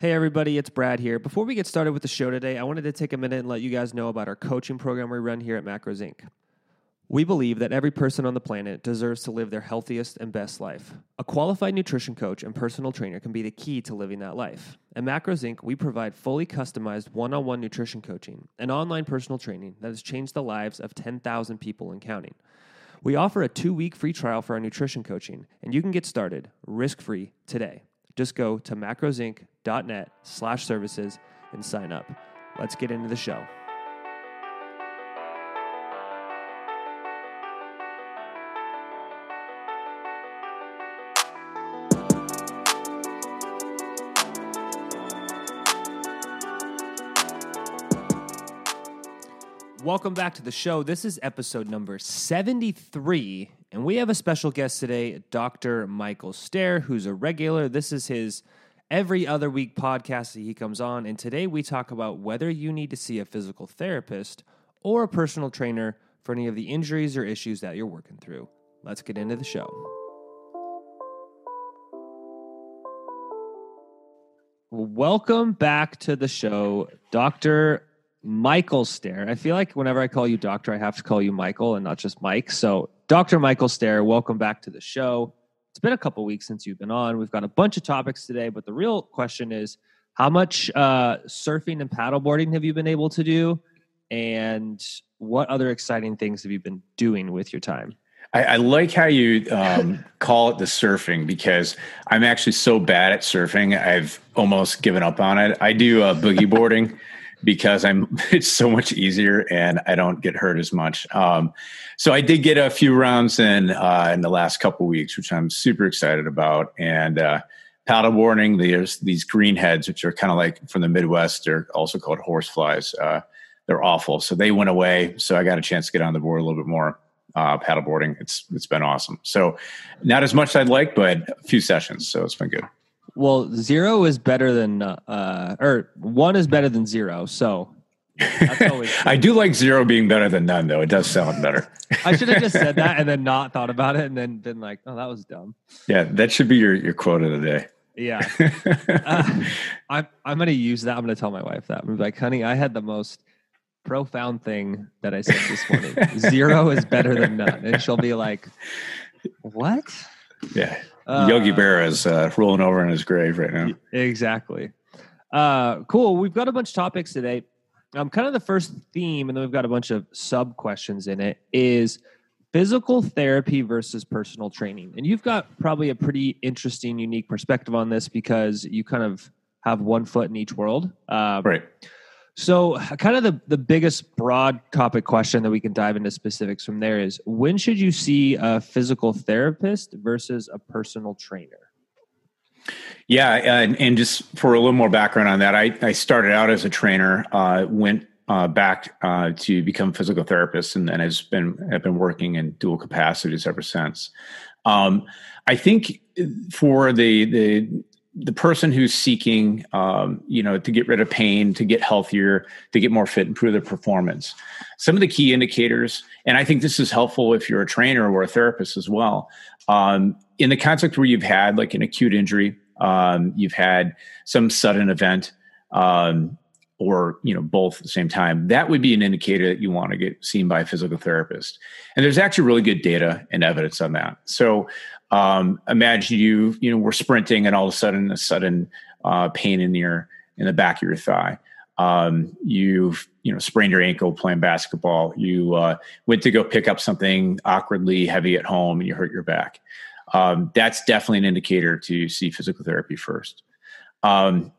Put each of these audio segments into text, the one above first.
Hey, everybody, it's Brad here. Before we get started with the show today, I wanted to take a minute and let you guys know about our coaching program we run here at Macros Inc. We believe that every person on the planet deserves to live their healthiest and best life. A qualified nutrition coach and personal trainer can be the key to living that life. At Macros Inc., we provide fully customized one on one nutrition coaching and online personal training that has changed the lives of 10,000 people and counting. We offer a two week free trial for our nutrition coaching, and you can get started risk free today. Just go to macrosinc.net slash services and sign up. Let's get into the show. Welcome back to the show. This is episode number 73, and we have a special guest today, Dr. Michael Stair, who's a regular. This is his every other week podcast that he comes on, and today we talk about whether you need to see a physical therapist or a personal trainer for any of the injuries or issues that you're working through. Let's get into the show. Welcome back to the show, Dr. Michael Stair. I feel like whenever I call you doctor, I have to call you Michael and not just Mike. So, Dr. Michael Stair, welcome back to the show. It's been a couple weeks since you've been on. We've got a bunch of topics today, but the real question is how much uh, surfing and paddleboarding have you been able to do? And what other exciting things have you been doing with your time? I, I like how you um, call it the surfing because I'm actually so bad at surfing. I've almost given up on it. I do uh, boogie boarding because I'm it's so much easier and I don't get hurt as much. Um, so I did get a few rounds in uh, in the last couple weeks, which I'm super excited about. And uh, paddleboarding, there's these green heads, which are kind of like from the Midwest. They're also called horseflies. Uh, they're awful, so they went away. So I got a chance to get on the board a little bit more. Uh, paddleboarding, it's it's been awesome. So not as much as I'd like, but a few sessions, so it's been good. Well, zero is better than uh, or one is better than zero. So I do like zero being better than none, though. It does sound better. I should have just said that and then not thought about it and then been like, oh, that was dumb. Yeah, that should be your your quote of the day. Yeah, uh, I'm I'm gonna use that. I'm gonna tell my wife that. I'm like, honey, I had the most profound thing that I said this morning. Zero is better than none, and she'll be like, what? Yeah. Uh, Yogi Berra is uh, rolling over in his grave right now. Exactly. Uh, cool. We've got a bunch of topics today. Um, kind of the first theme, and then we've got a bunch of sub questions in it, is physical therapy versus personal training. And you've got probably a pretty interesting, unique perspective on this because you kind of have one foot in each world. Um, right. So, kind of the, the biggest broad topic question that we can dive into specifics from there is when should you see a physical therapist versus a personal trainer? Yeah, and, and just for a little more background on that, I, I started out as a trainer, uh, went uh, back uh, to become physical therapist, and then has been have been working in dual capacities ever since. Um, I think for the the the person who's seeking, um, you know, to get rid of pain, to get healthier, to get more fit, improve their performance. Some of the key indicators, and I think this is helpful if you're a trainer or a therapist as well. Um, in the context where you've had like an acute injury, um, you've had some sudden event, um, or you know both at the same time that would be an indicator that you want to get seen by a physical therapist and there's actually really good data and evidence on that so um, imagine you, you know, we're sprinting and all of a sudden a sudden uh, pain in your in the back of your thigh. Um, you've you know sprained your ankle playing basketball. You uh, went to go pick up something awkwardly heavy at home and you hurt your back. Um, that's definitely an indicator to see physical therapy first. Um,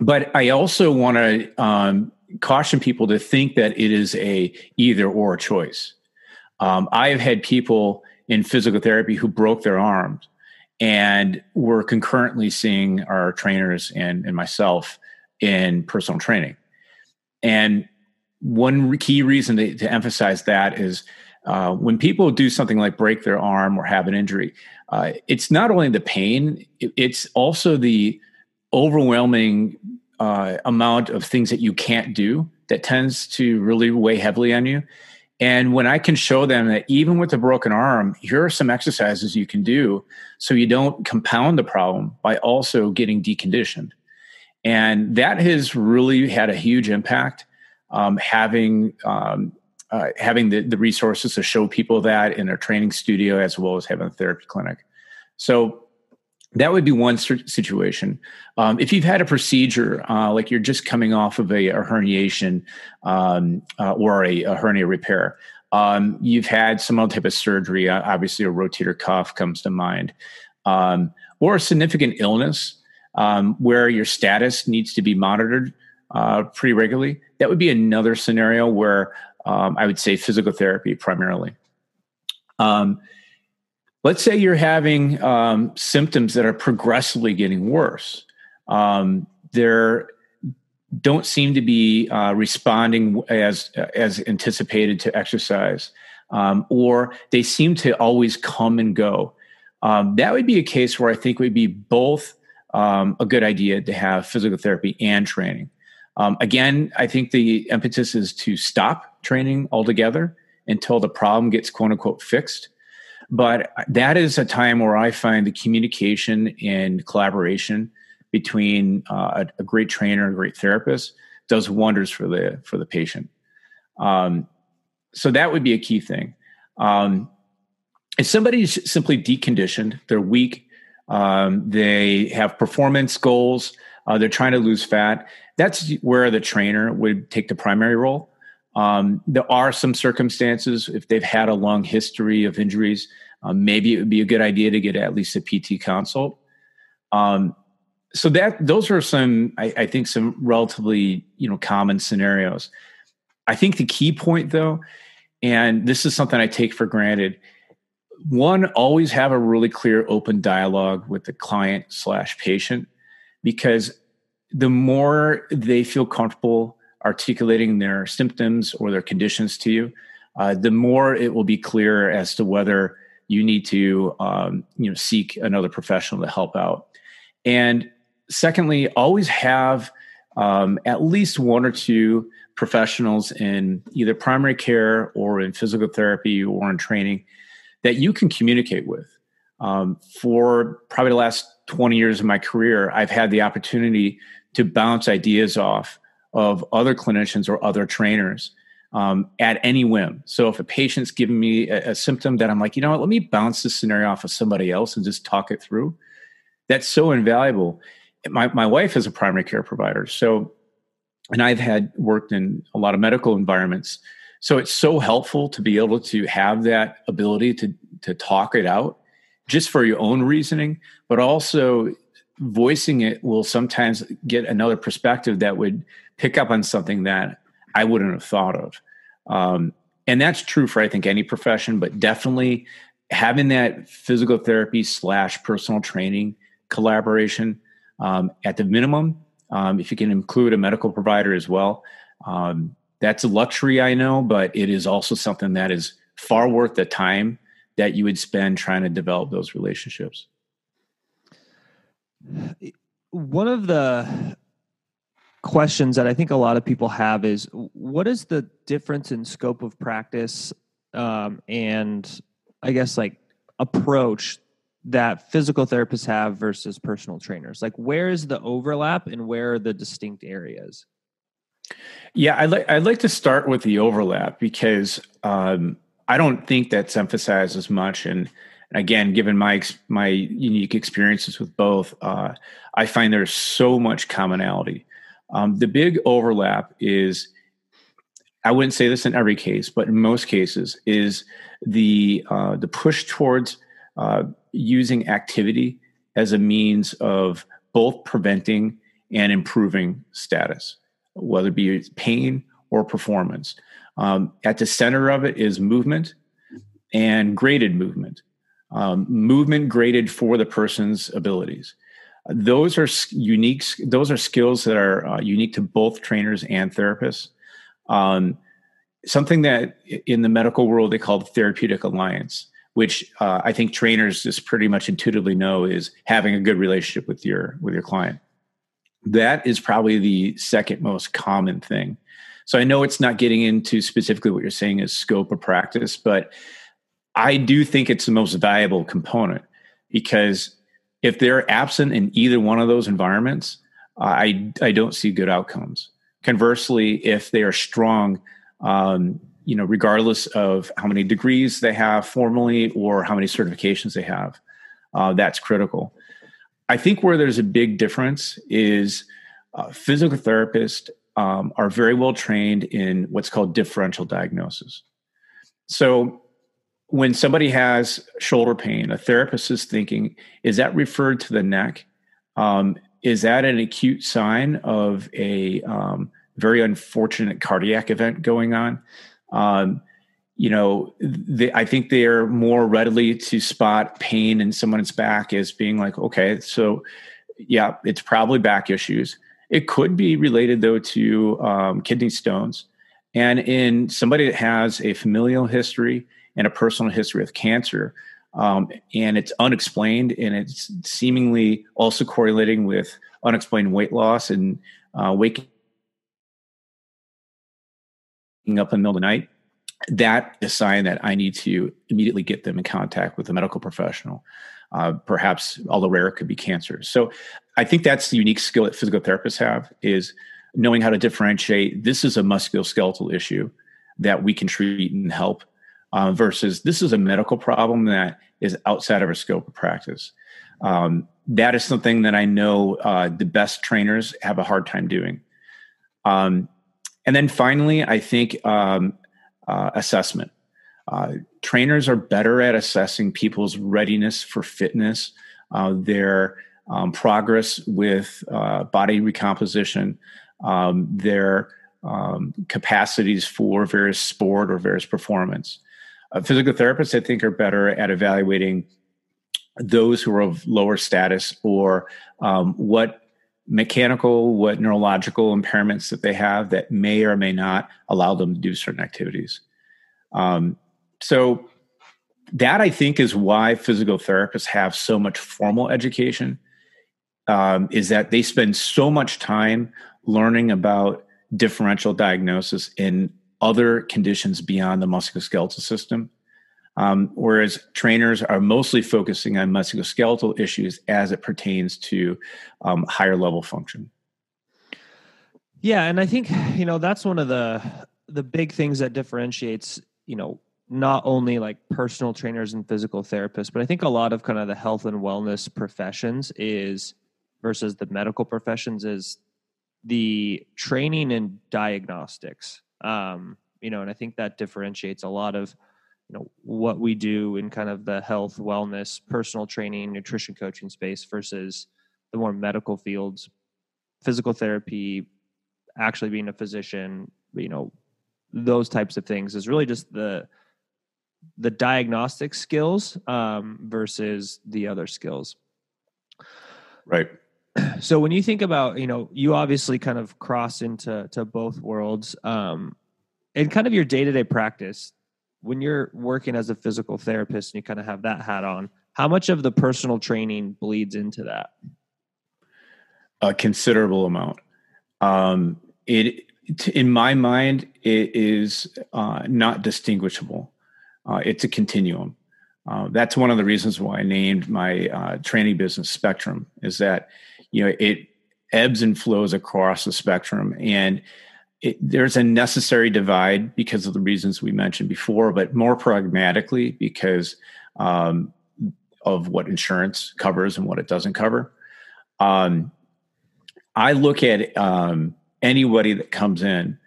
but I also want to um, caution people to think that it is a either or choice. Um, I have had people in physical therapy who broke their arms. And we're concurrently seeing our trainers and, and myself in personal training. And one key reason to, to emphasize that is uh, when people do something like break their arm or have an injury uh, it's not only the pain it's also the overwhelming uh, amount of things that you can't do that tends to really weigh heavily on you and when I can show them that even with a broken arm, here are some exercises you can do so you don't compound the problem by also getting deconditioned. And that has really had a huge impact. Um, having um, uh, having the, the resources to show people that in their training studio as well as having a therapy clinic. So that would be one situation. Um, if you've had a procedure, uh, like you're just coming off of a, a herniation um, uh, or a, a, hernia repair, um, you've had some other type of surgery, uh, obviously a rotator cuff comes to mind, um, or a significant illness um, where your status needs to be monitored uh, pretty regularly. That would be another scenario where um, I would say physical therapy primarily. Let's say you're having um, symptoms that are progressively getting worse. Um, there don't seem to be uh, responding as as anticipated to exercise, um, or they seem to always come and go. Um, that would be a case where I think would be both um, a good idea to have physical therapy and training. Um, again, I think the impetus is to stop training altogether until the problem gets quote unquote fixed. But that is a time where I find the communication and collaboration between uh, a, a, great trainer and a great therapist does wonders for the for the patient. Um, so that would be a key thing. Um, if somebody's simply deconditioned, they're weak, um, they have performance goals, uh, they're trying to lose fat. That's where the trainer would take the primary role. Um, there are some circumstances if they've had a long history of injuries, um, maybe it would be a good idea to get at least a PT consult. Um, so that those are some, I, I, think, some relatively you know common scenarios. I think the key point, though, and this is something I take for granted. One, always have a really clear, open dialogue with the client slash patient, because the more they feel comfortable articulating their symptoms or their conditions to you, uh, the more it will be clear as to whether you need to um, you know seek another professional to help out. And secondly, always have um, at least one or two professionals in either primary care or in physical therapy or in training that you can communicate with. Um, for probably the last 20 years of my career, I've had the opportunity to bounce ideas off of other clinicians or other trainers um, at any whim. So if a patient's giving me a, a, symptom that I'm like, you know what, let me bounce this scenario off of somebody else and just talk it through. That's so invaluable. My my wife is a primary care provider, so and I've had worked in a lot of medical environments. So it's so helpful to be able to have that ability to to talk it out just for your own reasoning, but also voicing it will sometimes get another perspective that would pick up on something that I wouldn't have thought of. Um, and that's true for I think any profession, but definitely having that physical therapy slash personal training collaboration um, at the minimum. Um, if you can include a medical provider as well, um, that's a luxury I know, but it is also something that is far worth the time that you would spend trying to develop those relationships. One of the questions that I think a lot of people have is what is the difference in scope of practice um, and I guess like approach that physical therapists have versus personal trainers? Like where is the overlap and where are the distinct areas? Yeah, I'd like I'd like to start with the overlap because um, I don't think that's emphasized as much. And again, given my my unique experiences with both, uh, I find there's so much commonality. Um, the big overlap is, I wouldn't say this in every case, but in most cases, is the uh, the push towards uh, using activity as a means of both preventing and improving status, whether it be pain or performance. Um, at the center of it is movement and graded movement. Um, movement graded for the person's abilities those are unique those are skills that are uh, unique to both trainers and therapists. Um, something that in the medical world they call the therapeutic alliance which uh, i think trainers just pretty much intuitively know is having a good relationship with your with your client. That is probably the second most common thing. So i know it's not getting into specifically what you're saying is scope of practice but i do think it's the most valuable component because if they're absent in either one of those environments, I I don't see good outcomes. Conversely, if they are strong, um, you know, regardless of how many degrees they have formally or how many certifications they have, uh, that's critical. I think where there's a big difference is uh, physical therapists um, are very well trained in what's called differential diagnosis. So when somebody has shoulder pain, a therapist is thinking, is that referred to the neck? Um, is that an acute sign of a um, very unfortunate cardiac event going on? Um, you know, they, I think they are more readily to spot pain in someone's back as being like, okay, so yeah, it's probably back issues. It could be related though to um, kidney stones. And in somebody that has a familial history and a personal history of cancer, um, and it's unexplained and it's seemingly also correlating with unexplained weight loss and uh, waking up in the middle of the night, that is a sign that I need to immediately get them in contact with a medical professional. Uh, perhaps, although rare, it could be cancer. So, I think that's the unique skill that physical therapists have is knowing how to differentiate. This is a musculoskeletal issue that we can treat and help, uh, versus this is a medical problem that is outside of our scope of practice. Um, that is something that I know uh, the best trainers have a hard time doing. Um, and then finally, I think um, uh, assessment. Uh, trainers are better at assessing people's readiness for fitness, uh, their um, progress with uh, body recomposition, um, their um, capacities for various sport or various performance. Uh, physical therapists, I think, are better at evaluating those who are of lower status or um, what mechanical, what neurological impairments that they have that may or may not allow them to do certain activities. Um, so that I think is why physical therapists have so much formal education. Um, is that they spend so much time learning about differential diagnosis in other conditions beyond the musculoskeletal system. Um, whereas trainers are mostly focusing on musculoskeletal issues as it pertains to um, higher level function. Yeah, and I think you know that's one of the the big things that differentiates you know not only like personal trainers and physical therapists, but I think a lot of kind of the health and wellness professions is versus the medical professions is the training and diagnostics. Um, you know, and I think that differentiates a lot of you know what we do in kind of the health, wellness, personal training, nutrition coaching space versus the more medical fields, physical therapy, actually being a physician, you know, those types of things is really just the the diagnostic skills um, versus the other skills. Right. So when you think about, you know, you obviously kind of cross into to both worlds. Um, in kind of your day to day practice, when you're working as a physical therapist and you kind of have that hat on, how much of the personal training bleeds into that? A considerable amount. Um, it in my mind, it is uh, not distinguishable. Uh, it's a continuum. Uh, that's one of the reasons why I named my uh, training business Spectrum. Is that you know it ebbs and flows across the spectrum, and it, there's a necessary divide because of the reasons we mentioned before, but more pragmatically because um, of what insurance covers and what it doesn't cover. Um, I look at um, anybody that comes in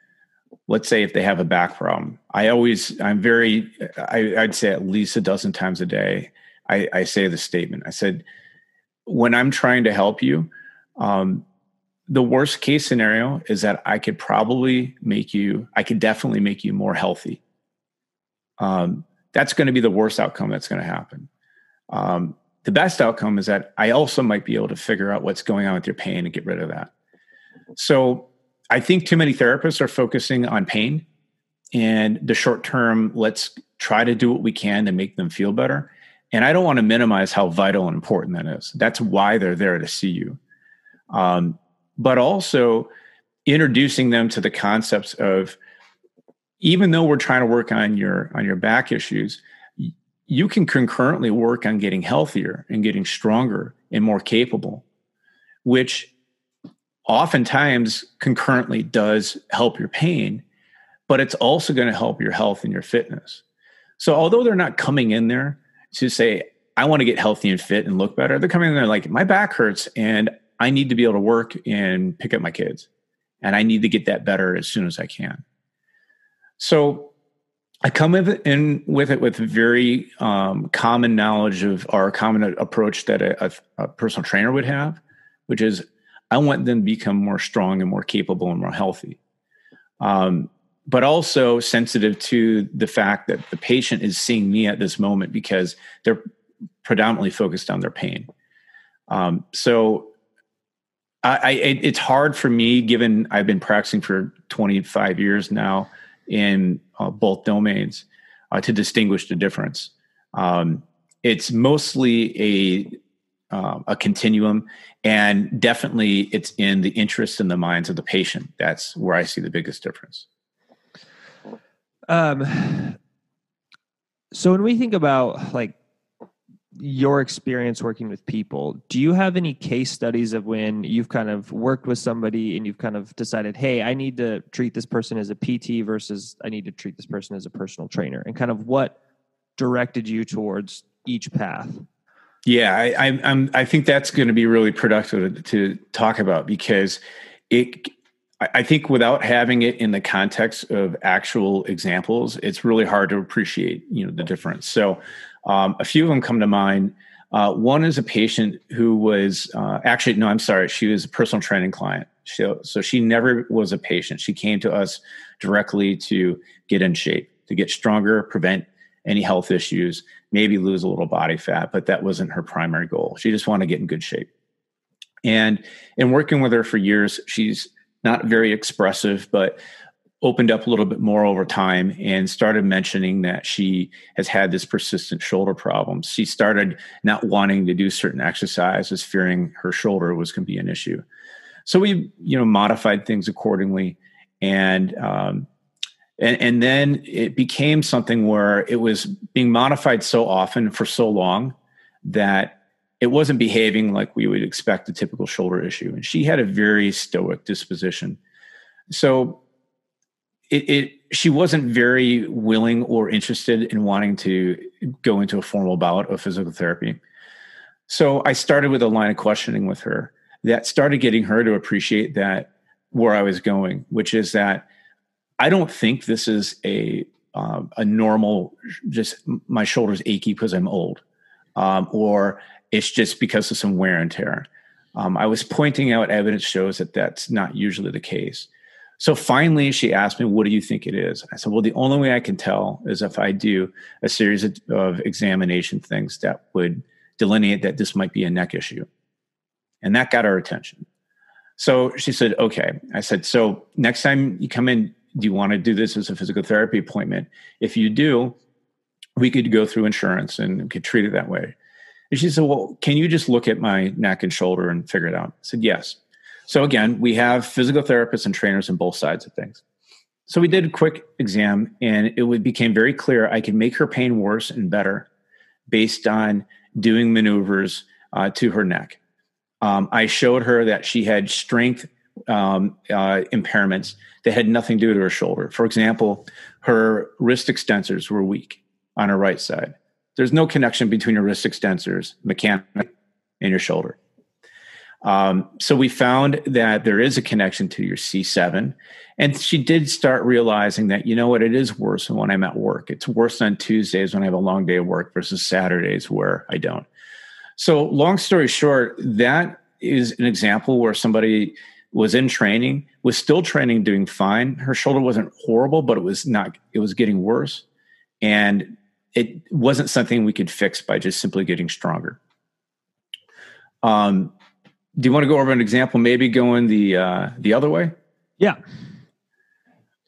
let's say if they have a back problem i always i'm very I, would say at least a dozen times a day I, I, say the statement i said when i'm trying to help you um, the worst case scenario is that i could probably make you i could definitely make you more healthy um, that's going to be the worst outcome that's going to happen um, the best outcome is that i also might be able to figure out what's going on with your pain and get rid of that so I think too many therapists are focusing on pain and the short term, let's try to do what we can to make them feel better. And I don't want to minimize how vital and important that is. That's why they're there to see you. Um, but also introducing them to the concepts of even though we're trying to work on your on your back issues, you can concurrently work on getting healthier and getting stronger and more capable, which oftentimes concurrently does help your pain, but it's also going to help your health and your fitness. So although they're not coming in there to say, I want to get healthy and fit and look better, they're coming in there like, my back hurts and I need to be able to work and pick up my kids. And I need to get that better as soon as I can. So I come in with it with very um, common knowledge of our common approach that a, a, personal trainer would have, which is I want them to become more strong and more capable and more healthy. Um, but also sensitive to the fact that the patient is seeing me at this moment because they're predominantly focused on their pain. Um, so I, I, it's hard for me, given I've been practicing for 25 years now in uh, both domains, uh, to distinguish the difference. Um, it's mostly a uh, a continuum, and definitely it's in the interest and the minds of the patient. That's where I see the biggest difference. Um, so when we think about like your experience working with people, do you have any case studies of when you've kind of worked with somebody and you've kind of decided, hey, I need to treat this person as a PT versus I need to treat this person as a personal trainer, and kind of what directed you towards each path? Yeah, I, I, am I think that's going to be really productive to talk about because it. I think without having it in the context of actual examples, it's really hard to appreciate, you know, the difference. So, um, a few of them come to mind. Uh, one is a patient who was uh, actually, no, I'm sorry, she was a personal training client. So she never was a patient. She came to us directly to get in shape, to get stronger, prevent any health issues, maybe lose a little body fat, but that wasn't her primary goal. She just wanted to get in good shape. And in working with her for years, she's not very expressive, but opened up a little bit more over time and started mentioning that she has had this persistent shoulder problem. She started not wanting to do certain exercises, fearing her shoulder was going to be an issue. So we, you know, modified things accordingly, and um, and and then it became something where it was being modified so often for so long that it wasn't behaving like we would expect a typical shoulder issue. And she had a very stoic disposition. So it, it, she wasn't very willing or interested in wanting to go into a formal bout of physical therapy. So I started with a line of questioning with her that started getting her to appreciate that where I was going, which is that I don't think this is a um, a normal just my shoulders achy because I'm old, um, or it's just because of some wear and tear. Um, I was pointing out evidence shows that that's not usually the case. So finally, she asked me, What do you think it is? I said, Well, the only way I can tell is if I do a series of, of examination things that would delineate that this might be a neck issue. And that got her attention. So she said, Okay. I said, So next time you come in, do you want to do this as a physical therapy appointment? If you do, we could go through insurance and could treat it that way. And she said, Well, can you just look at my neck and shoulder and figure it out? I said, Yes. So again, we have physical therapists and trainers on both sides of things. So we did a quick exam and it became very clear I could make her pain worse and better based on doing maneuvers uh, to her neck. Um, I showed her that she had strength um, uh, impairments that had nothing to do with her shoulder. For example, her wrist extensors were weak on her right side. There's no connection between your wrist extensors, mechanic, and your shoulder. Um, so we found that there is a connection to your C7. And she did start realizing that, you know what, it is worse when I'm at work. It's worse on Tuesdays when I have a long day of work versus Saturdays where I don't. So, long story short, that is an example where somebody was in training, was still training, doing fine. Her shoulder wasn't horrible, but it was not, it was getting worse. And it wasn't something we could fix by just simply getting stronger. Um, do you want to go over an example maybe going the uh, the other way? Yeah.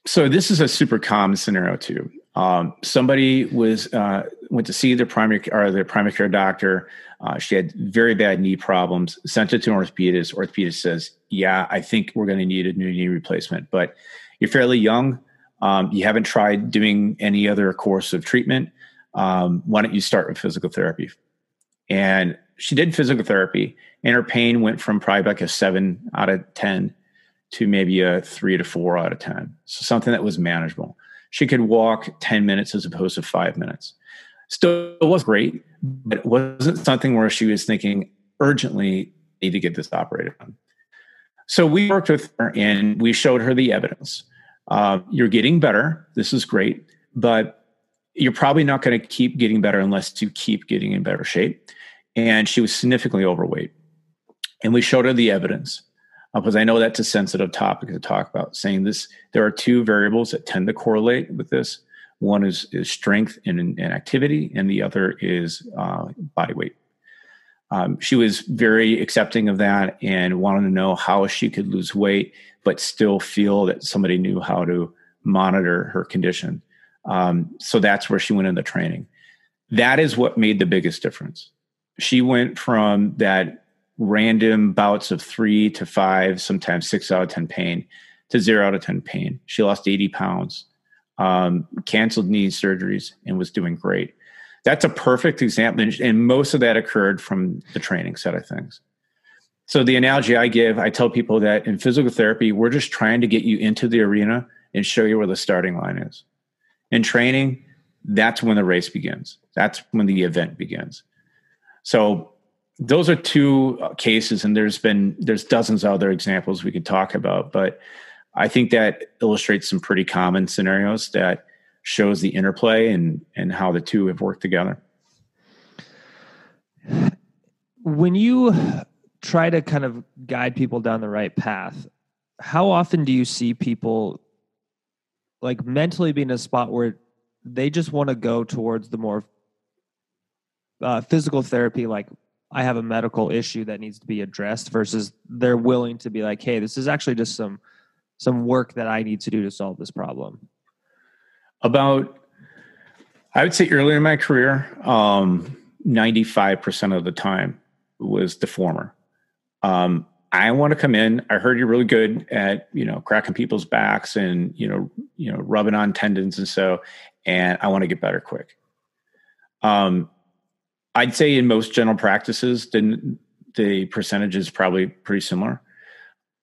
So this is a super common scenario too. Um, somebody was uh, went to see their primary or their primary care doctor. Uh, she had very bad knee problems sent it to an orthopedist. Orthopedist says yeah i think we're going to need a new knee replacement. But you're fairly young. Um, you haven't tried doing any other course of treatment. Um, why don't you start with physical therapy? And she did physical therapy, and her pain went from probably like a seven out of ten to maybe a three to four out of ten. So something that was manageable. She could walk ten minutes as opposed to five minutes. Still was great, but it wasn't something where she was thinking urgently need to get this operated on. So we worked with her and we showed her the evidence. Uh, you're getting better. This is great, but you're probably not going to keep getting better unless you keep getting in better shape. And she was significantly overweight. And we showed her the evidence uh, because I know that's a sensitive topic to talk about. Saying this, there are two variables that tend to correlate with this. One is, is strength and, and activity, and the other is uh, body weight um, she was very accepting of that and wanted to know how she could lose weight but still feel that somebody knew how to monitor her condition um, so that's where she went into training that is what made the biggest difference she went from that random bouts of three to five sometimes six out of ten pain to zero out of ten pain she lost 80 pounds um, canceled knee surgeries and was doing great that's a perfect example. And most of that occurred from the training set of things. So the analogy I give, I tell people that in physical therapy, we're just trying to get you into the arena and show you where the starting line is. In training, that's when the race begins. That's when the event begins. So those are two uh, cases, and there's been there's dozens of other examples we could talk about, but I think that illustrates some pretty common scenarios that shows the interplay and and how the two have worked together. When you try to kind of guide people down the right path, how often do you see people like mentally be in a spot where they just want to go towards the more uh, physical therapy, like I have a medical issue that needs to be addressed, versus they're willing to be like, hey, this is actually just some some work that I need to do to solve this problem. About i would say earlier in my career um, 95% of the time was the former. Um, i want to come in i heard you're really good at you know cracking people's backs and you know you know rubbing on tendons and so and i want to get better quick. Um, i'd say in most general practices the, the percentage is probably pretty similar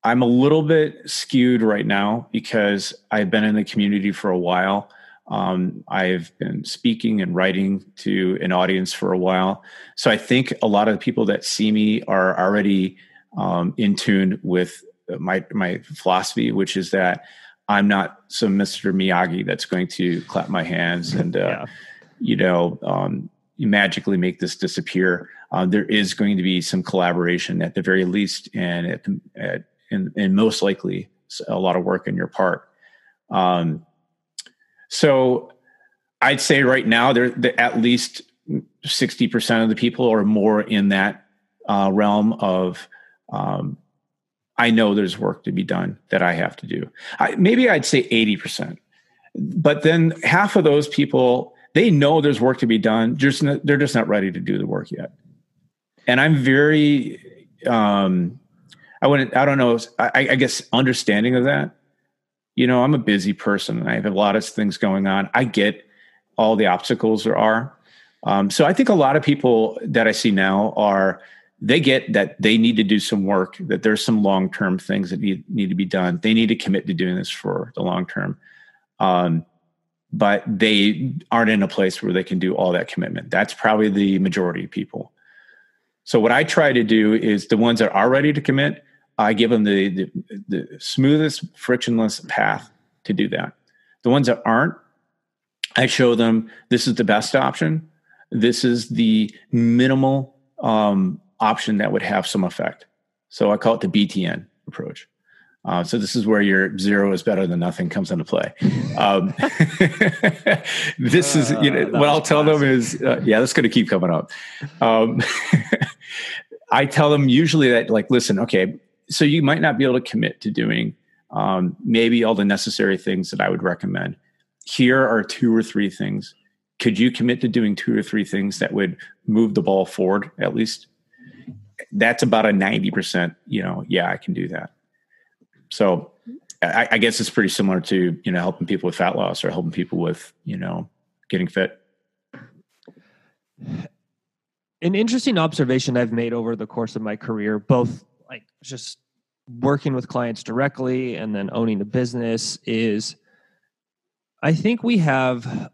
i'm a little bit skewed right now because i've been in the community for a while um, I've been speaking and writing to an audience for a while. So I think a lot of the people that see me are already um, in tune with my, my philosophy, which is that I'm not some Mr. Miyagi that's going to clap my hands and, uh, yeah. you know, um, magically make this disappear. Uh, there is going to be some collaboration at the very least, and at, at and, and most likely a lot of work on your part. Um, so I'd say right now, there at least 60% of the people are more in that uh, realm of, um, I know there's work to be done that I have to do. I, maybe I'd say 80%. But then half of those people, they know there's work to be done. Just they're just not ready to do the work yet. And I'm very, um, I wouldn't, I don't know, I, I guess understanding of that you know, I'm a busy person and I have a lot of things going on. I get all the obstacles there are. Um, so I think a lot of people that I see now are they get that they need to do some work, that there's some long term things that need, need to be done. They need to commit to doing this for the long term. Um, but they aren't in a place where they can do all that commitment. That's probably the majority of people. So what I try to do is the ones that are ready to commit, I give them the, the, the smoothest, frictionless path to do that. The ones that aren't, I show them this is the best option. This is the minimal um, option that would have some effect. So I call it the BTN approach. Uh, so this is where your zero is better than nothing comes into play. Um, this is you know what I'll tell them is uh, yeah that's going to keep coming up. Um, I tell them usually that like listen okay so you might not be able to commit to doing um, maybe all the necessary things that I would recommend. Here are two or three things. Could you commit to doing two or three things that would move the ball forward at least? That's about a 90%, you know, yeah, I can do that. So I, I guess it's pretty similar to, you know, helping people with fat loss or helping people with, you know, getting fit. An interesting observation I've made over the course of my career, both like just working with clients directly and then owning a business, is I think we have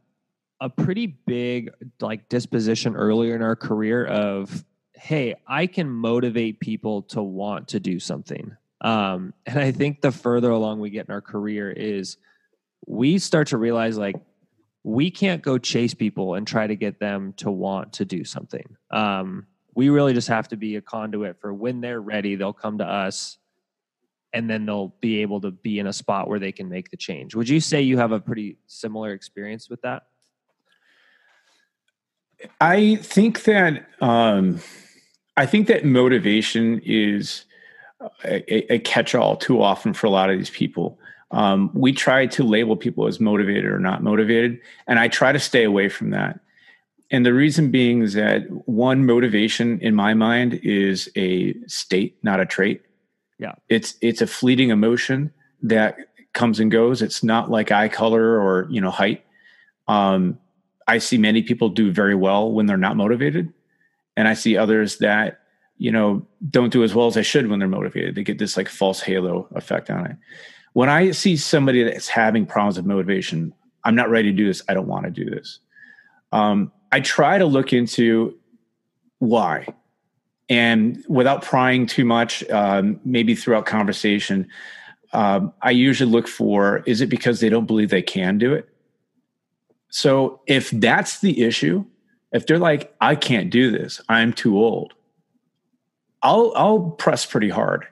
a pretty big like disposition earlier in our career of hey i can motivate people to want to do something um, and i think the further along we get in our career is we start to realize like we can't go chase people and try to get them to want to do something. Um, we really just have to be a conduit for when they're ready they'll come to us and then they'll be able to be in a spot where they can make the change. Would you say you have a pretty similar experience with that? I think that um, I think that motivation is a, a, catch-all too often for a lot of these people. Um, we try to label people as motivated or not motivated, and I try to stay away from that. And the reason being is that one motivation in my mind is a state, not a trait. Yeah, it's it's a fleeting emotion that comes and goes. It's not like eye color or you know height. Um, I see many people do very well when they're not motivated, and I see others that you know don't do as well as they should when they're motivated. They get this like false halo effect on it. When I see somebody that's having problems with motivation, I'm not ready to do this. I don't want to do this. Um, I try to look into why, and without prying too much, um, maybe throughout conversation, um, I usually look for: is it because they don't believe they can do it? So if that's the issue, if they're like, I can't do this, I'm too old, I'll I'll press pretty hard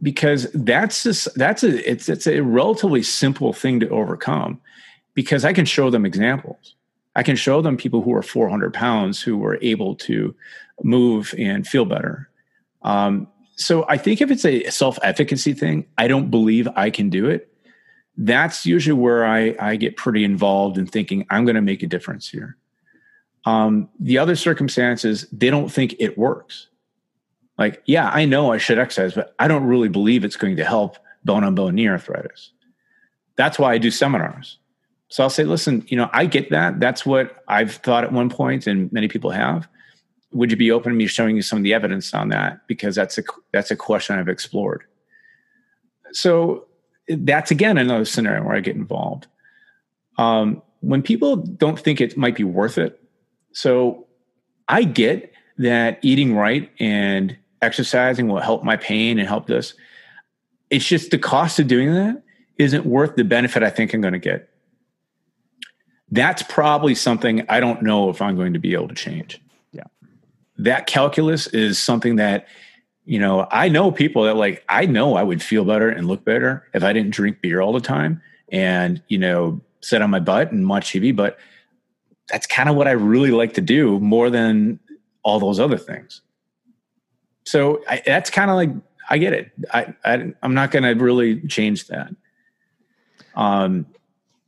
because that's just that's a it's it's a relatively simple thing to overcome because I can show them examples. I can show them people who are 400 pounds who were able to move and feel better. Um, so I think if it's a self efficacy thing, I don't believe I can do it that's usually where I, I get pretty involved in thinking I'm going to make a difference here. Um, the other circumstances, they don't think it works. Like, yeah, I know I should exercise, but I don't really believe it's going to help bone on bone knee arthritis. That's why I do seminars. So I'll say, listen, you know, I get that. That's what I've thought at one point, and many people have. Would you be open to me showing you some of the evidence on that? Because that's a that's a question I've explored. So that's again another scenario where I get involved. Um, when people don't think it might be worth it, so I get that eating right and exercising will help my pain and help this. It's just the cost of doing that isn't worth the benefit I think I'm going to get. That's probably something I don't know if I'm going to be able to change. Yeah. That calculus is something that you know, I know people that like, I know I would feel better and look better if I didn't drink beer all the time and, you know, sit on my butt and watch TV. But that's kind of what I really like to do more than all those other things. So I, that's kind of like, I get it. I, I I'm not going to really change that. Um,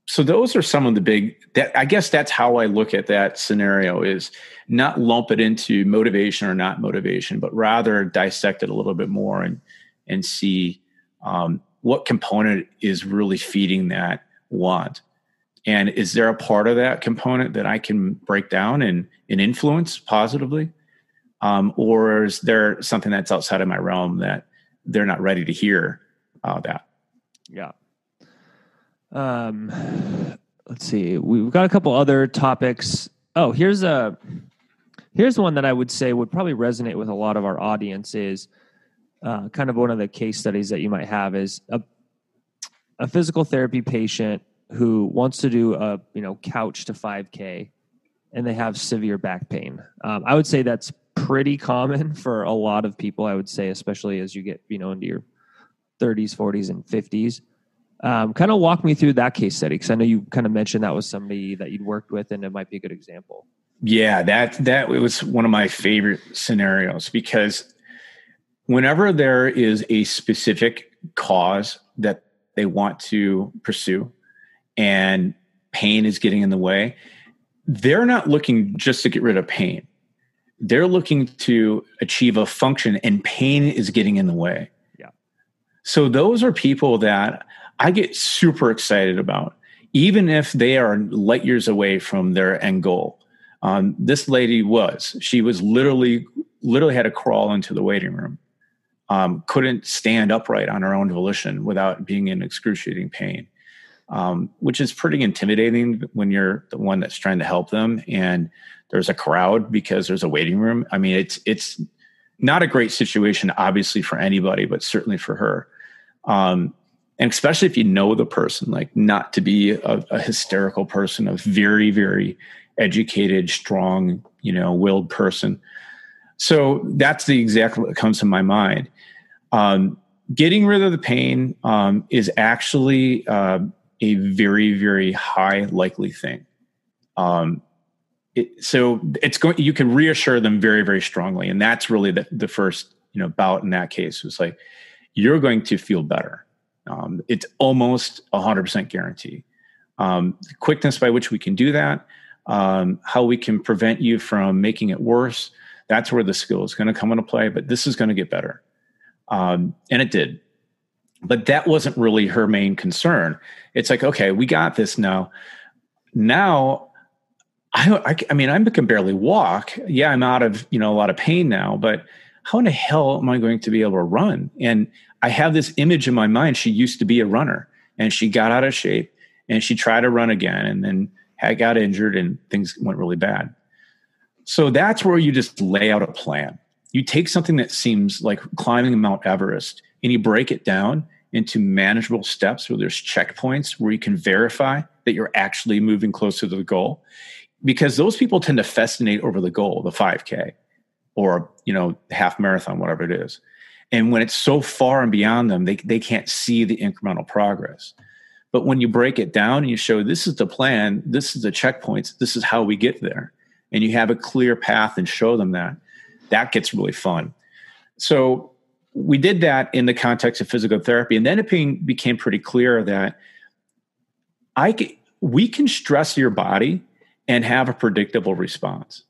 so those are some of the big that i guess that's how i look at that scenario is not lump it into motivation or not motivation but rather dissect it a little bit more and and see um, what component is really feeding that want and is there a part of that component that i can break down and, and influence positively um, or is there something that's outside of my realm that they're not ready to hear uh, that yeah um, let's see. We've got a couple other topics. Oh, here's a here's one that I would say would probably resonate with a lot of our audience. Is uh, kind of one of the case studies that you might have is a a physical therapy patient who wants to do a you know couch to 5k and they have severe back pain um, i would say that's pretty common for a lot of people i would say especially as you get you know into your 30s 40s and 50s um, kind of walk me through that case study because I know you kind of mentioned that was somebody that you'd worked with, and it might be a good example. Yeah, that that was one of my favorite scenarios because whenever there is a specific cause that they want to pursue, and pain is getting in the way, they're not looking just to get rid of pain. They're looking to achieve a function, and pain is getting in the way. Yeah. So those are people that I get super excited about, even if they are light years away from their end goal. Um, this lady was. She was literally literally had to crawl into the waiting room. Um, couldn't stand upright on her own volition without being in excruciating pain, um, which is pretty intimidating when you're the one that's trying to help them and there's a crowd because there's a waiting room. I mean, it's it's not a great situation, obviously for anybody, but certainly for her. Um, and especially if you know the person, like not to be a, a hysterical person, a very very educated, strong, you know, willed person. So that's the exact what comes to my mind. Um, getting rid of the pain um, is actually uh, a very, very high likely thing. Um, it, so it's going. You can reassure them very, very strongly, and that's really the, the first you know bout in that case was like you're going to feel better. Um, it's almost a hundred percent guarantee. Um, the quickness by which we can do that, um, how we can prevent you from making it worse. That's where the skill is going to come into play. But this is going to get better, um, and it did. But that wasn't really her main concern. It's like, okay, we got this now. Now, I, I, I mean, I can barely walk. Yeah, I'm out of you know a lot of pain now, but how in the hell am I going to be able to run? And I have this image in my mind. She used to be a runner, and she got out of shape, and she tried to run again, and then had got injured and things went really bad. So that's where you just lay out a plan. You take something that seems like climbing Mount Everest and you break it down into manageable steps where there's checkpoints where you can verify that you're actually moving closer to the goal. Because those people tend to fascinate over the goal, the 5K or, you know, half marathon, whatever it is. And when it's so far and beyond them, they, they can't see the incremental progress. But when you break it down and you show this is the plan, this is the checkpoints, this is how we get there, and you have a clear path and show them that, that gets really fun. So we did that in the context of physical therapy, and then it being, became pretty clear that I can, we can stress your body and have a predictable response.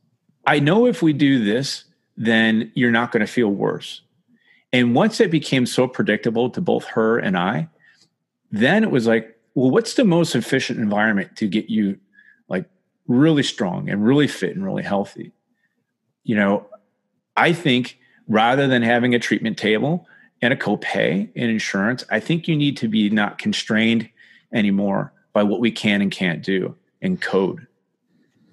I know if we do this, then you're not going to feel worse. And once it became so predictable to both her and I, then it was like, well, what's the most efficient environment to get you like really strong and really fit and really healthy? You know, I think rather than having a treatment table and a copay and insurance, I think you need to be not constrained anymore by what we can and can't do in code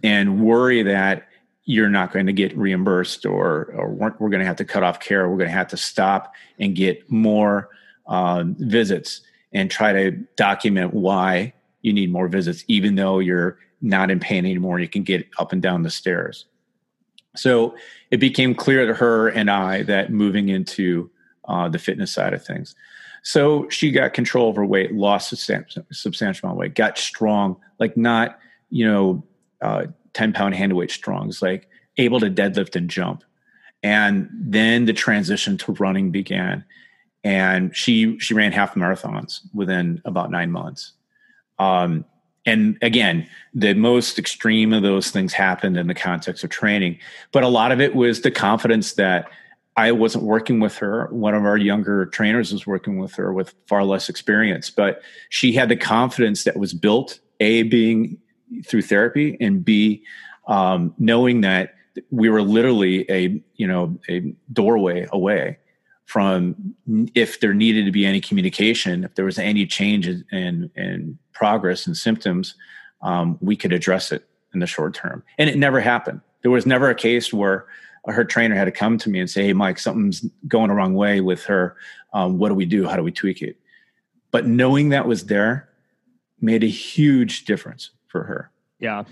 and worry that you're not going to get reimbursed or, or we're, we're going to have to cut off care. We're going to have to stop and get more um, visits and try to document why you need more visits, even though you're not in pain anymore. You can get up and down the stairs. So it became clear to her and I that moving into uh, the fitness side of things. So she got control of her weight, lost a substantial amount of weight, got strong, like not, you know, uh, 10 pound hand weight strong, it's like able to deadlift and jump. And then the transition to running began and she she ran half marathons within about nine months. Um, and again, the most extreme of those things happened in the context of training, but a lot of it was the confidence that I wasn't working with her. One of our younger trainers was working with her with far less experience, but she had the confidence that was built a being through therapy and b um, knowing that we were literally a you know a doorway away from if there needed to be any communication, if there was any change in, in progress and symptoms, um, we could address it in the short term. And it never happened. There was never a case where her trainer had to come to me and say, "Hey, Mike, something's going the wrong way with her. Um, what do we do? How do we tweak it?" But knowing that was there made a huge difference for her. Yeah.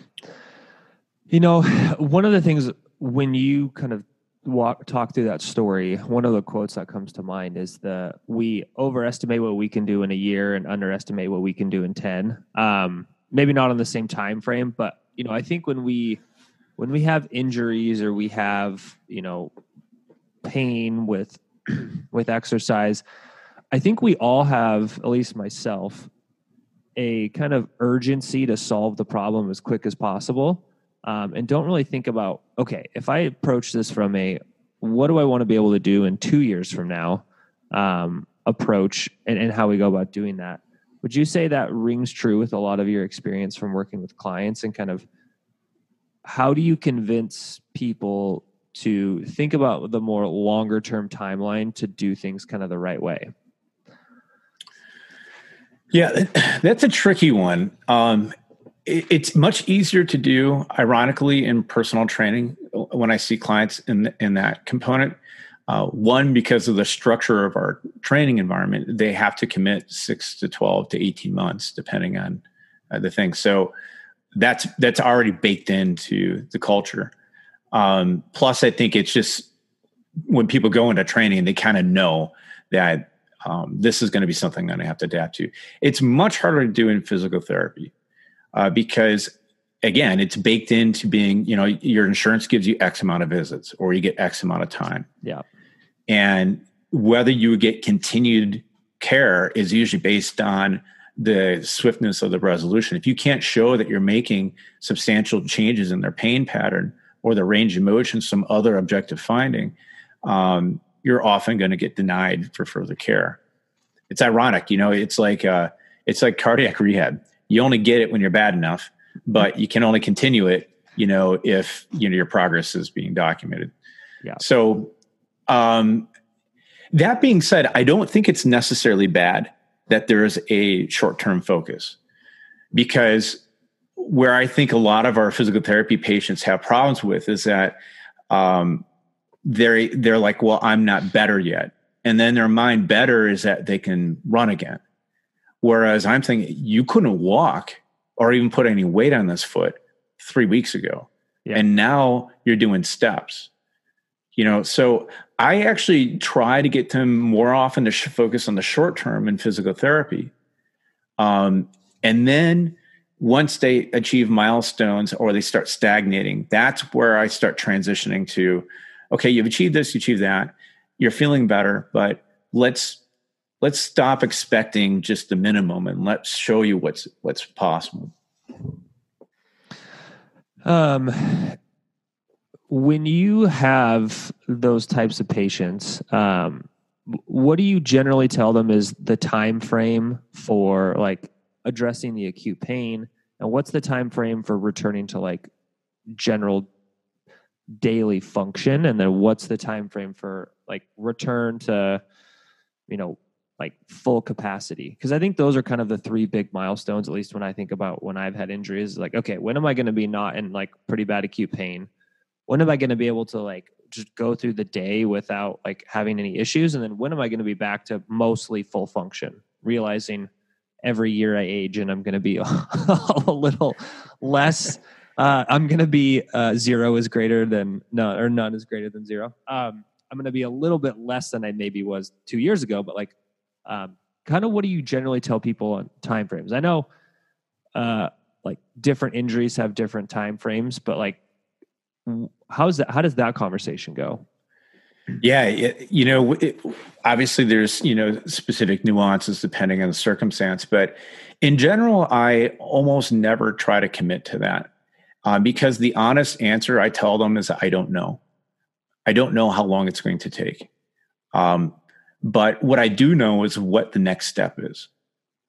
You know, one of the things when you kind of walk talk through that story, one of the quotes that comes to mind is the we overestimate what we can do in a year and underestimate what we can do in 10. Um, maybe not on the same time frame, but you know, I think when we when we have injuries or we have, you know, pain with with exercise, I think we all have, at least myself, a kind of urgency to solve the problem as quick as possible um, and don't really think about okay if i approach this from a what do i want to be able to do in two years from now um, approach and, and how we go about doing that would you say that rings true with a lot of your experience from working with clients and kind of how do you convince people to think about the more longer term timeline to do things kind of the right way? Yeah, that's a tricky one. Um, it's much easier to do, ironically, in personal training when I see clients in in that component. Uh, one, because of the structure of our training environment, they have to commit six to twelve to eighteen months, depending on uh, the thing. So that's that's already baked into the culture. Um, plus, I think it's just when people go into training, they kind of know that um, this is going to be something I'm going to have to adapt to. It's much harder to do in physical therapy uh, because, again, it's baked into being, you know, your insurance gives you X amount of visits or you get X amount of time. Yeah. And whether you get continued care is usually based on the swiftness of the resolution. If you can't show that you're making substantial changes in their pain pattern or their range of motion, some other objective finding, um, you're often going to get denied for further care. It's ironic, you know. It's like uh, it's like cardiac rehab. You only get it when you're bad enough, but you can only continue it, you know, if you know your progress is being documented. Yeah. So, um, that being said, I don't think it's necessarily bad that there is a short-term focus because where I think a lot of our physical therapy patients have problems with is that um, they're they're like, well, I'm not better yet, and then their mind better is that they can run again. Whereas I'm thinking you couldn't walk or even put any weight on this foot three weeks ago, yeah. and now you're doing steps. You know, so I actually try to get them more often to focus on the short term in physical therapy, um, and then once they achieve milestones or they start stagnating, that's where I start transitioning to okay, you've achieved this, you achieved that, you're feeling better, but let's let's stop expecting just the minimum and let's show you what's what's possible. Um when you have those types of patients, um, what do you generally tell them is the time frame for like addressing the acute pain and what's the time frame for returning to like general daily function and then what's the time frame for like return to you know like full capacity. Because i think those are kind of the three big milestones at least when i think about when i've had injuries like okay when am i going to be not in like pretty bad acute pain? When am i going to be able to like just go through the day without like having any issues? And then when am i going to be back to mostly full function realizing every year i age and i'm going to be a, little less uh, I'm going to be uh, zero is greater than none, or none is greater than zero. Um, I'm going to be a little bit less than I maybe was two years ago, but like, um, kind of what do you generally tell people on time frames? I know, uh, like different injuries have different time frames, but like, how's that? How does that conversation go? Yeah, it, you know, it, obviously there's you know specific nuances depending on the circumstance, but in general, I almost never try to commit to that uh, because the honest answer I tell them is I don't know. I don't know how long it's going to take. Um, but what I do know is what the next step is.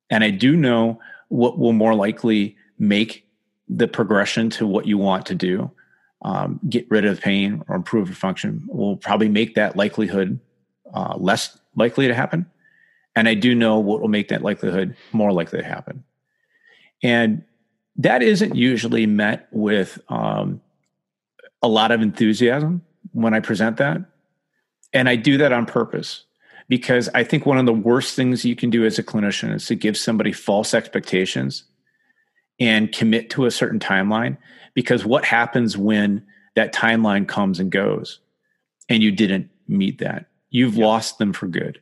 And I do know what will more likely make the progression to what you want to do, um, get rid of pain or improve your function, will probably make that likelihood uh, less likely to happen. And I do know what will make that likelihood more likely to happen. And that isn't usually met with um, a lot of enthusiasm when I present that. And I do that on purpose because I think one of the worst things you can do as a clinician is to give somebody false expectations and commit to a certain timeline. Because what happens when that timeline comes and goes and you didn't meet that? You've yep. lost them for good.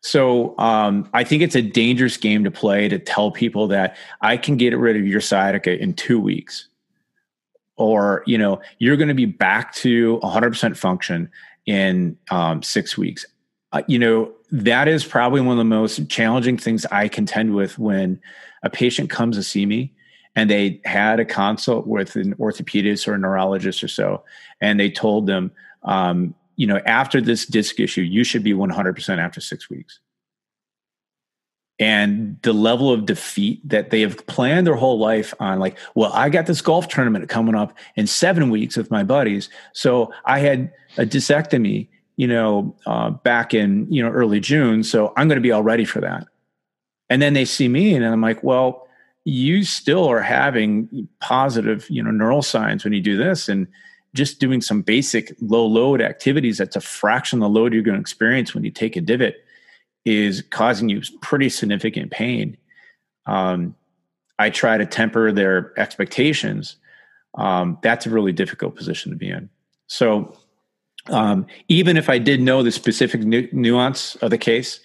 So um, I think it's a dangerous game to play to tell people that I can get rid of your sciatica in two weeks, or you know you're going to be back to 100% function in um, six weeks. You know that is probably one of the most challenging things I contend with when a patient comes to see me and they had a consult with an orthopedist or a neurologist or so, and they told them, um, you know, after this disc issue, you should be 100% after six weeks. and the level of defeat that they have planned their whole life on like well i got this golf tournament coming up in seven weeks with my buddies so i had a discectomy you know uh, back in you know early june so i'm going to be all ready for that and then they see me and i'm like well you still are having positive you know neural signs when you do this and just doing some basic low load activities that's a fraction of the load you're going to experience when you take a divot is causing you pretty significant pain. Um, I try to temper their expectations. Um, that's a really difficult position to be in. So, um, even if I did know the specific nu- nuance of the case,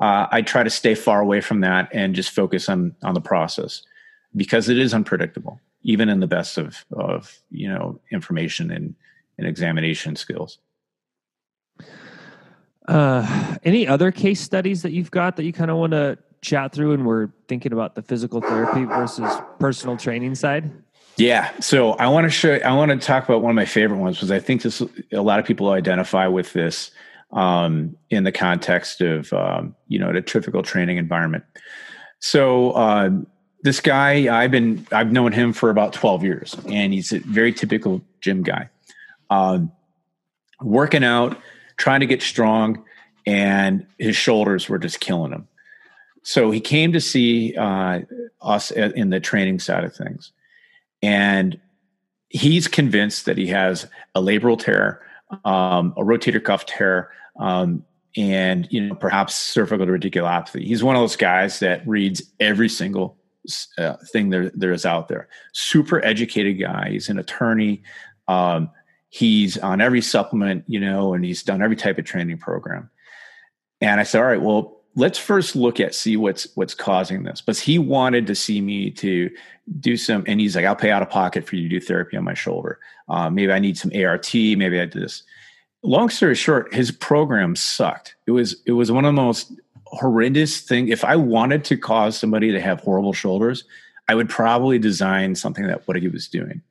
uh, I try to stay far away from that and just focus on on the process because it is unpredictable, even in the best of of you know information and, and examination skills. Uh, any other case studies that you've got that you kind of want to chat through and we're thinking about the physical therapy versus personal training side? Yeah. So I want to show, I want to talk about one of my favorite ones because I think this, a lot of people identify with this um, in the context of, um, you know, a typical training environment. So, uh, this guy, I've been, I've known him for about 12 years and he's a very typical gym guy. Um, working out, trying to get strong, and his shoulders were just killing him. So he came to see uh, us in the training side of things. And he's convinced that he has a labral tear, um, a rotator cuff tear, um, and you know perhaps cervical radiculopathy. He's one of those guys that reads every single uh, thing there there is out there. Super educated guy. He's an attorney. Um, he's on every supplement, you know, and he's done every type of training program. And I said, all right, well, let's first look at see what's what's causing this. But he wanted to see me to do some, and he's like, I'll pay out of pocket for you to do therapy on my shoulder. Uh, maybe I need some ART. Maybe I do this. Long story short, his program sucked. It was it was one of the most horrendous thing. If I wanted to cause somebody to have horrible shoulders, I would probably design something that what he was doing.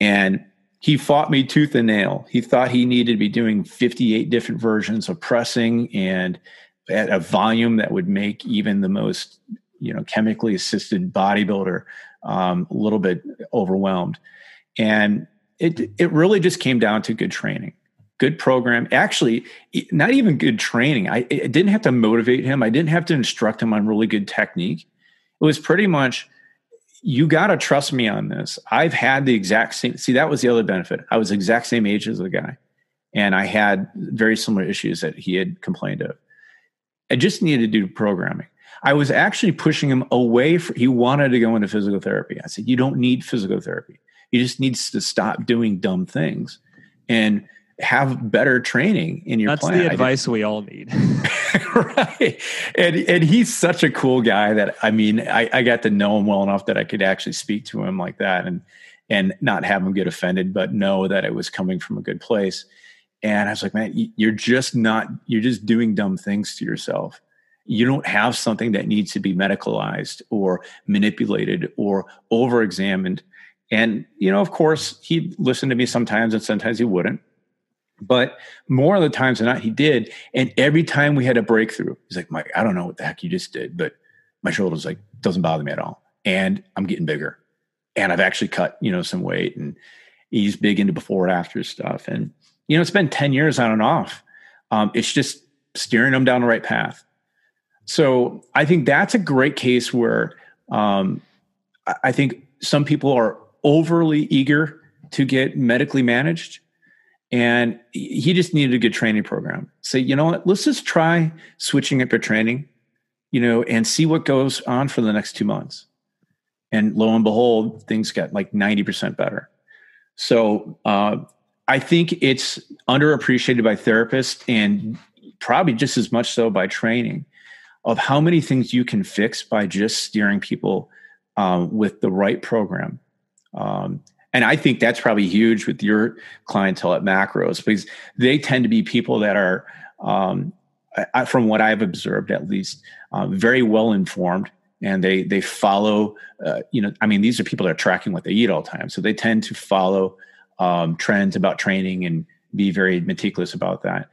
And he fought me tooth and nail. He thought he needed to be doing 58 different versions of pressing and at a volume that would make even the most, you know, chemically assisted bodybuilder um, a little bit overwhelmed. And it it really just came down to good training, good program. Actually, not even good training. I, I didn't have to motivate him. I didn't have to instruct him on really good technique. It was pretty much you got to trust me on this. I've had the exact same. See, that was the other benefit. I was exact same age as the guy, and I had very similar issues that he had complained of. I just needed to do programming. I was actually pushing him away. For, he wanted to go into physical therapy. I said, "You don't need physical therapy. He just needs to stop doing dumb things." And have better training in your That's plan. the advice we all need. right. And and he's such a cool guy that I mean, I, I got to know him well enough that I could actually speak to him like that and and not have him get offended, but know that it was coming from a good place. And I was like, man, you're just not, you're just doing dumb things to yourself. You don't have something that needs to be medicalized or manipulated or over examined. And, you know, of course, he'd listen to me sometimes and sometimes he wouldn't. But more of the times than not, he did. And every time we had a breakthrough, he's like, Mike, I don't know what the heck you just did, but my shoulder's like, doesn't bother me at all. And I'm getting bigger. And I've actually cut, you know, some weight. And he's big into before and after stuff. And, you know, it's been 10 years on and off. Um, it's just steering him down the right path. So I think that's a great case where um, I think some people are overly eager to get medically managed and he just needed a good training program. Say, you know what, let's just try switching up your training, you know, and see what goes on for the next two months. And lo and behold, things got like 90% better. So uh, I think it's underappreciated by therapists and probably just as much so by training of how many things you can fix by just steering people um, with the right program. Um, and I think that's probably huge with your clientele at macros because they tend to be people that are, um, I, from what I've observed at least, uh, very well informed and they they follow. Uh, you know, I mean, these are people that are tracking what they eat all the time, so they tend to follow um, trends about training and be very meticulous about that.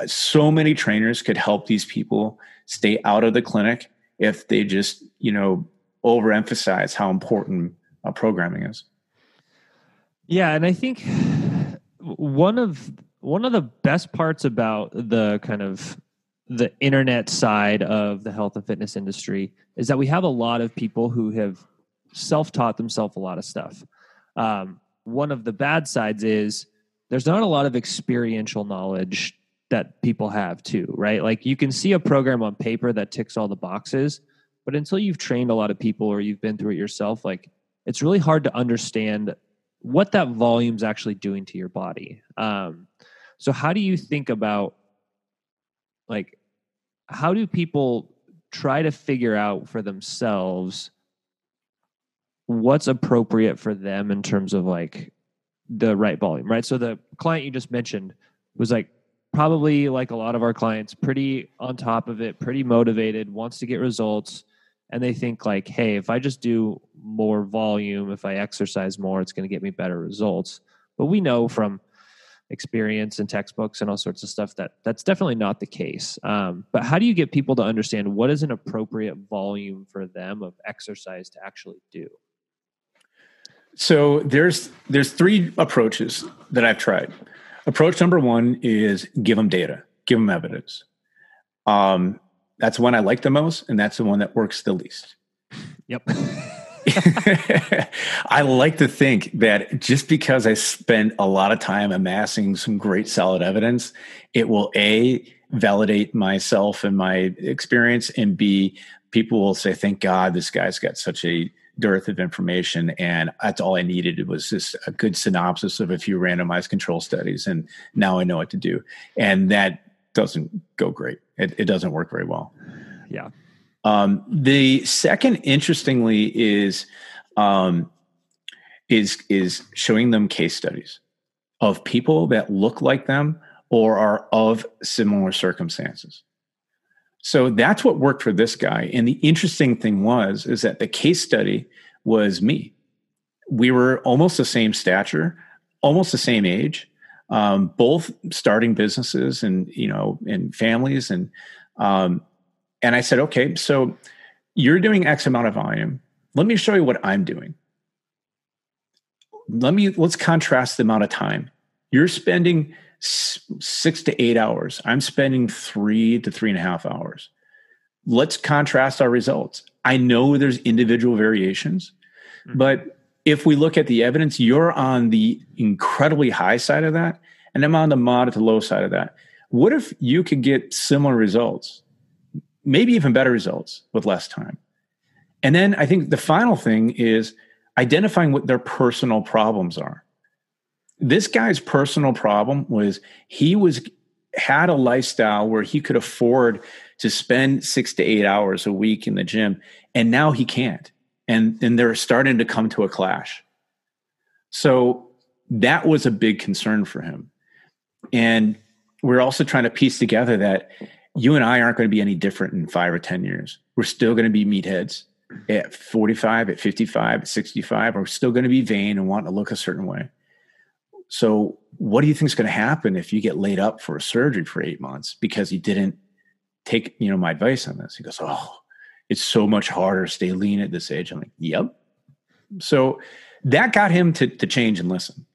Uh, so many trainers could help these people stay out of the clinic if they just you know overemphasize how important uh, programming is. Yeah, and I think one of one of the best parts about the kind of the internet side of the health and fitness industry is that we have a lot of people who have self-taught themselves a lot of stuff. Um, one of the bad sides is there's not a lot of experiential knowledge that people have too, right? Like you can see a program on paper that ticks all the boxes, but until you've trained a lot of people or you've been through it yourself, like it's really hard to understand what that volume's actually doing to your body. Um, so how do you think about like how do people try to figure out for themselves what's appropriate for them in terms of like the right volume, right? So the client you just mentioned was like probably like a lot of our clients pretty on top of it, pretty motivated, wants to get results and they think like, hey, if I just do more volume, if I exercise more, it's going to get me better results. But we know from experience and textbooks and all sorts of stuff that that's definitely not the case. Um, but how do you get people to understand what is an appropriate volume for them of exercise to actually do? So there's there's three approaches that I've tried. Approach number one is give them data, give them evidence. Um, that's one I like the most, and that's the one that works the least. Yep. I like to think that just because I spend a lot of time amassing some great solid evidence, it will A, validate myself and my experience, and B, people will say, thank God this guy's got such a dearth of information. And that's all I needed. It was just a good synopsis of a few randomized control studies. And now I know what to do. And that doesn't go great. It, it doesn't work very well. Yeah. Um, the second, interestingly, is um, is is showing them case studies of people that look like them or are of similar circumstances. So that's what worked for this guy. And the interesting thing was is that the case study was me. We were almost the same stature, almost the same age, um, both starting businesses and you know and families and um, and I said, okay, so you're doing X amount of volume. Let me show you what I'm doing. Let me let's contrast the amount of time you're spending six to eight hours. I'm spending three to three and a half hours. Let's contrast our results. I know there's individual variations, mm-hmm. but if we look at the evidence, you're on the incredibly high side of that, and I'm on the moderate to low side of that. What if you could get similar results, maybe even better results with less time? And then I think the final thing is identifying what their personal problems are. This guy's personal problem was he was had a lifestyle where he could afford to spend 6 to 8 hours a week in the gym and now he can't and and they're starting to come to a clash. So that was a big concern for him. And we're also trying to piece together that you and I aren't going to be any different in 5 or 10 years. We're still going to be meatheads at 45, at 55, at 65. We're still going to be vain and want to look a certain way. So what do you think is going to happen if you get laid up for a surgery for 8 months because you didn't take, you know, my advice on this? He goes, "Oh, it's so much harder to stay lean at this age. I'm like, yep. So that got him to, to change and listen.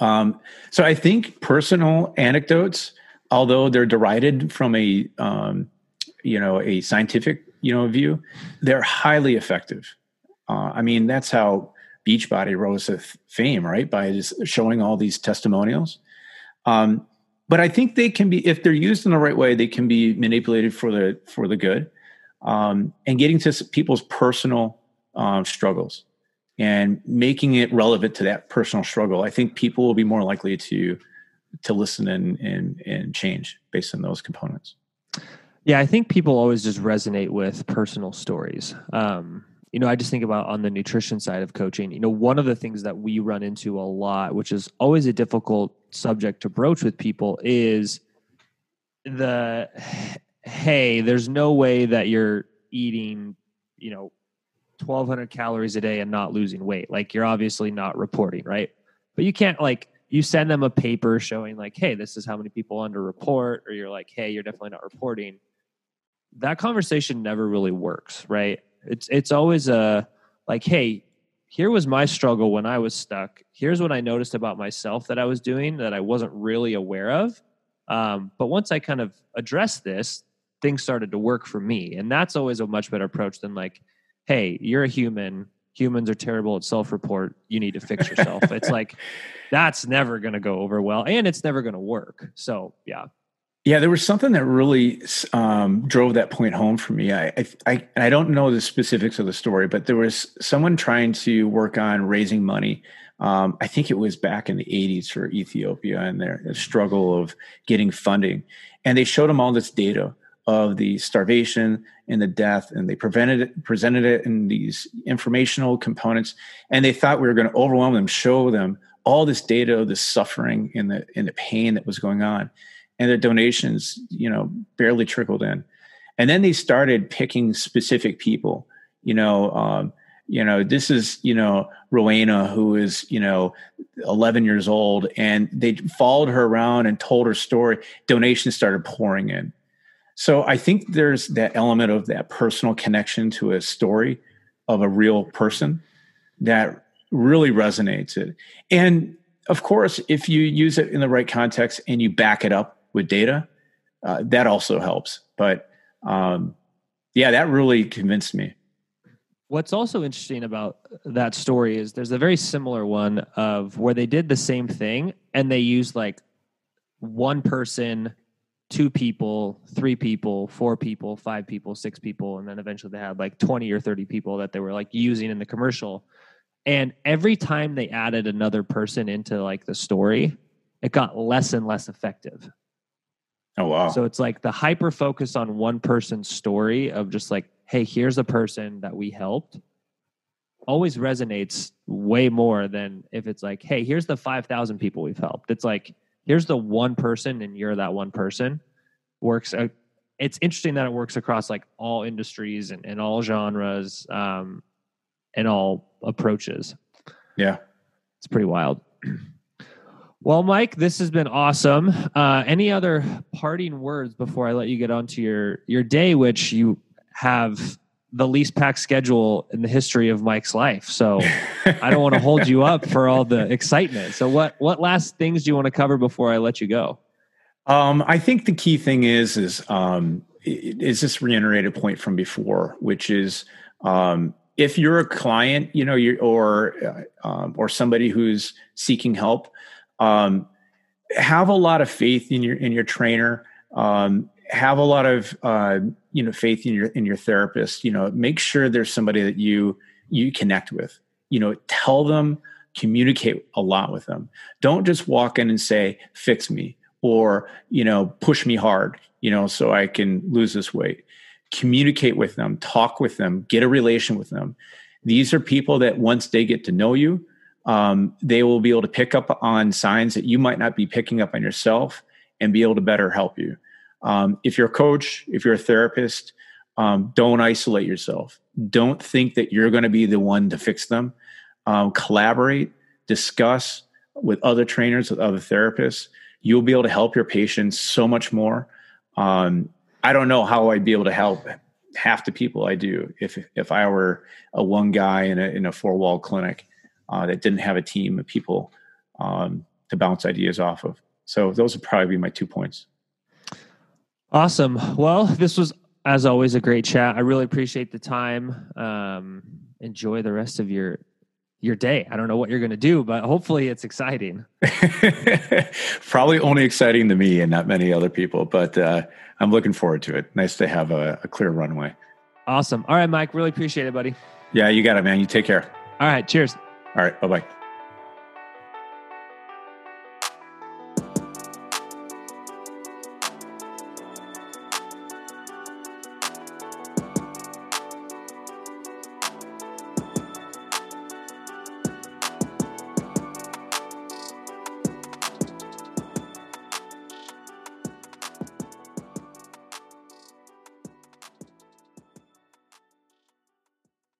Um, so I think personal anecdotes, although they're derided from a um, you know a scientific you know view, they're highly effective. Uh, I mean, that's how Beachbody rose to fame, right? By just showing all these testimonials. Um, but I think they can be, if they're used in the right way, they can be manipulated for the for the good um, and getting to people's personal um, struggles and making it relevant to that personal struggle. I think people will be more likely to to listen and and and change based on those components. Yeah, I think people always just resonate with personal stories. Um, you know, I just think about on the nutrition side of coaching. You know, one of the things that we run into a lot, which is always a difficult subject to broach with people, is the hey, there's no way that you're eating, you know, 1200 calories a day and not losing weight. Like you're obviously not reporting, right? But you can't like you send them a paper showing like, hey, this is how many people under report, or you're like, hey, you're definitely not reporting. that conversation never really works, right? It's it's always a like, hey, here was my struggle when I was stuck. Here's what I noticed about myself that I was doing that I wasn't really aware of. Um, but once I kind of addressed this, things started to work for me. And that's always a much better approach than like, hey, you're a human. Humans are terrible at self report. You need to fix yourself. it's like, that's never going to go over well and it's never going to work. So, yeah. Yeah, there was something that really um, drove that point home for me. I, I, I don't know the specifics of the story, but there was someone trying to work on raising money. Um, I think it was back in the 80s for Ethiopia and their struggle of getting funding. And they showed them all this data of the starvation and the death, and they prevented it, presented it in these informational components. And they thought we were going to overwhelm them, show them all this data of the suffering and the, and the pain that was going on and their donations, you know, barely trickled in. And then they started picking specific people. You know, um, you know, this is you know Rowena, who is you know 11 years old, and they followed her around and told her story. Donations started pouring in. So I think there's that element of that personal connection to a story of a real person that really resonates it. And of course, if you use it in the right context and you back it up with data, uh, that also helps. But um, yeah, that really convinced me. What's also interesting about that story is there's a very similar one of where they did the same thing and they used like one person, two people, three people, four people, five people, six people, and then eventually they had like 20 or 30 people that they were like using in the commercial. And every time they added another person into like the story, it got less and less effective. Oh wow. So it's like the hyper focus on one person's story of just like, hey, here's a person that we helped always resonates way more than if it's like, hey, here's the 5,000 people we've helped. It's like, here's the one person and you're that one person. Works. Uh, it's interesting that it works across like all industries and, and all genres um, and all approaches. Yeah. It's pretty wild. Well, Mike, this has been awesome. Uh, any other parting words before I let you get on to your your day, which you have the least packed schedule in the history of Mike's life. So I don't want to hold you up for all the excitement. So what what last things do you want to cover before I let you go? Um, I think the key thing is is um, is this reiterated point from before, which is um, if you're a client, you know, you or uh, um, or somebody who's seeking help um, have a lot of faith in your in your trainer. Um, have a lot of uh, you know faith in your in your therapist. You know, make sure there's somebody that you you connect with. You know, tell them, communicate a lot with them. Don't just walk in and say, "Fix me," or you know, push me hard. You know, so I can lose this weight. Communicate with them, talk with them, get a relation with them. These are people that once they get to know you, um, they will be able to pick up on signs that you might not be picking up on yourself and be able to better help you. Um, if you're a coach, if you're a therapist, um, don't isolate yourself. Don't think that you're going to be the one to fix them. Um, collaborate, discuss with other trainers, with other therapists. You'll be able to help your patients so much more. Um, I don't know how I'd be able to help half the people I do if if I were a one guy in a in a four wall clinic uh, that didn't have a team of people um, to bounce ideas off of. So those would probably be my two points. Awesome. Well, this was as always a great chat. I really appreciate the time. Um, enjoy the rest of your your day. I don't know what you're going to do, but hopefully it's exciting. Probably only exciting to me and not many other people, but uh, I'm looking forward to it. Nice to have a, a clear runway. Awesome. All right, Mike. Really appreciate it, buddy. Yeah, you got it, man. You take care. All right. Cheers. All right. Bye bye.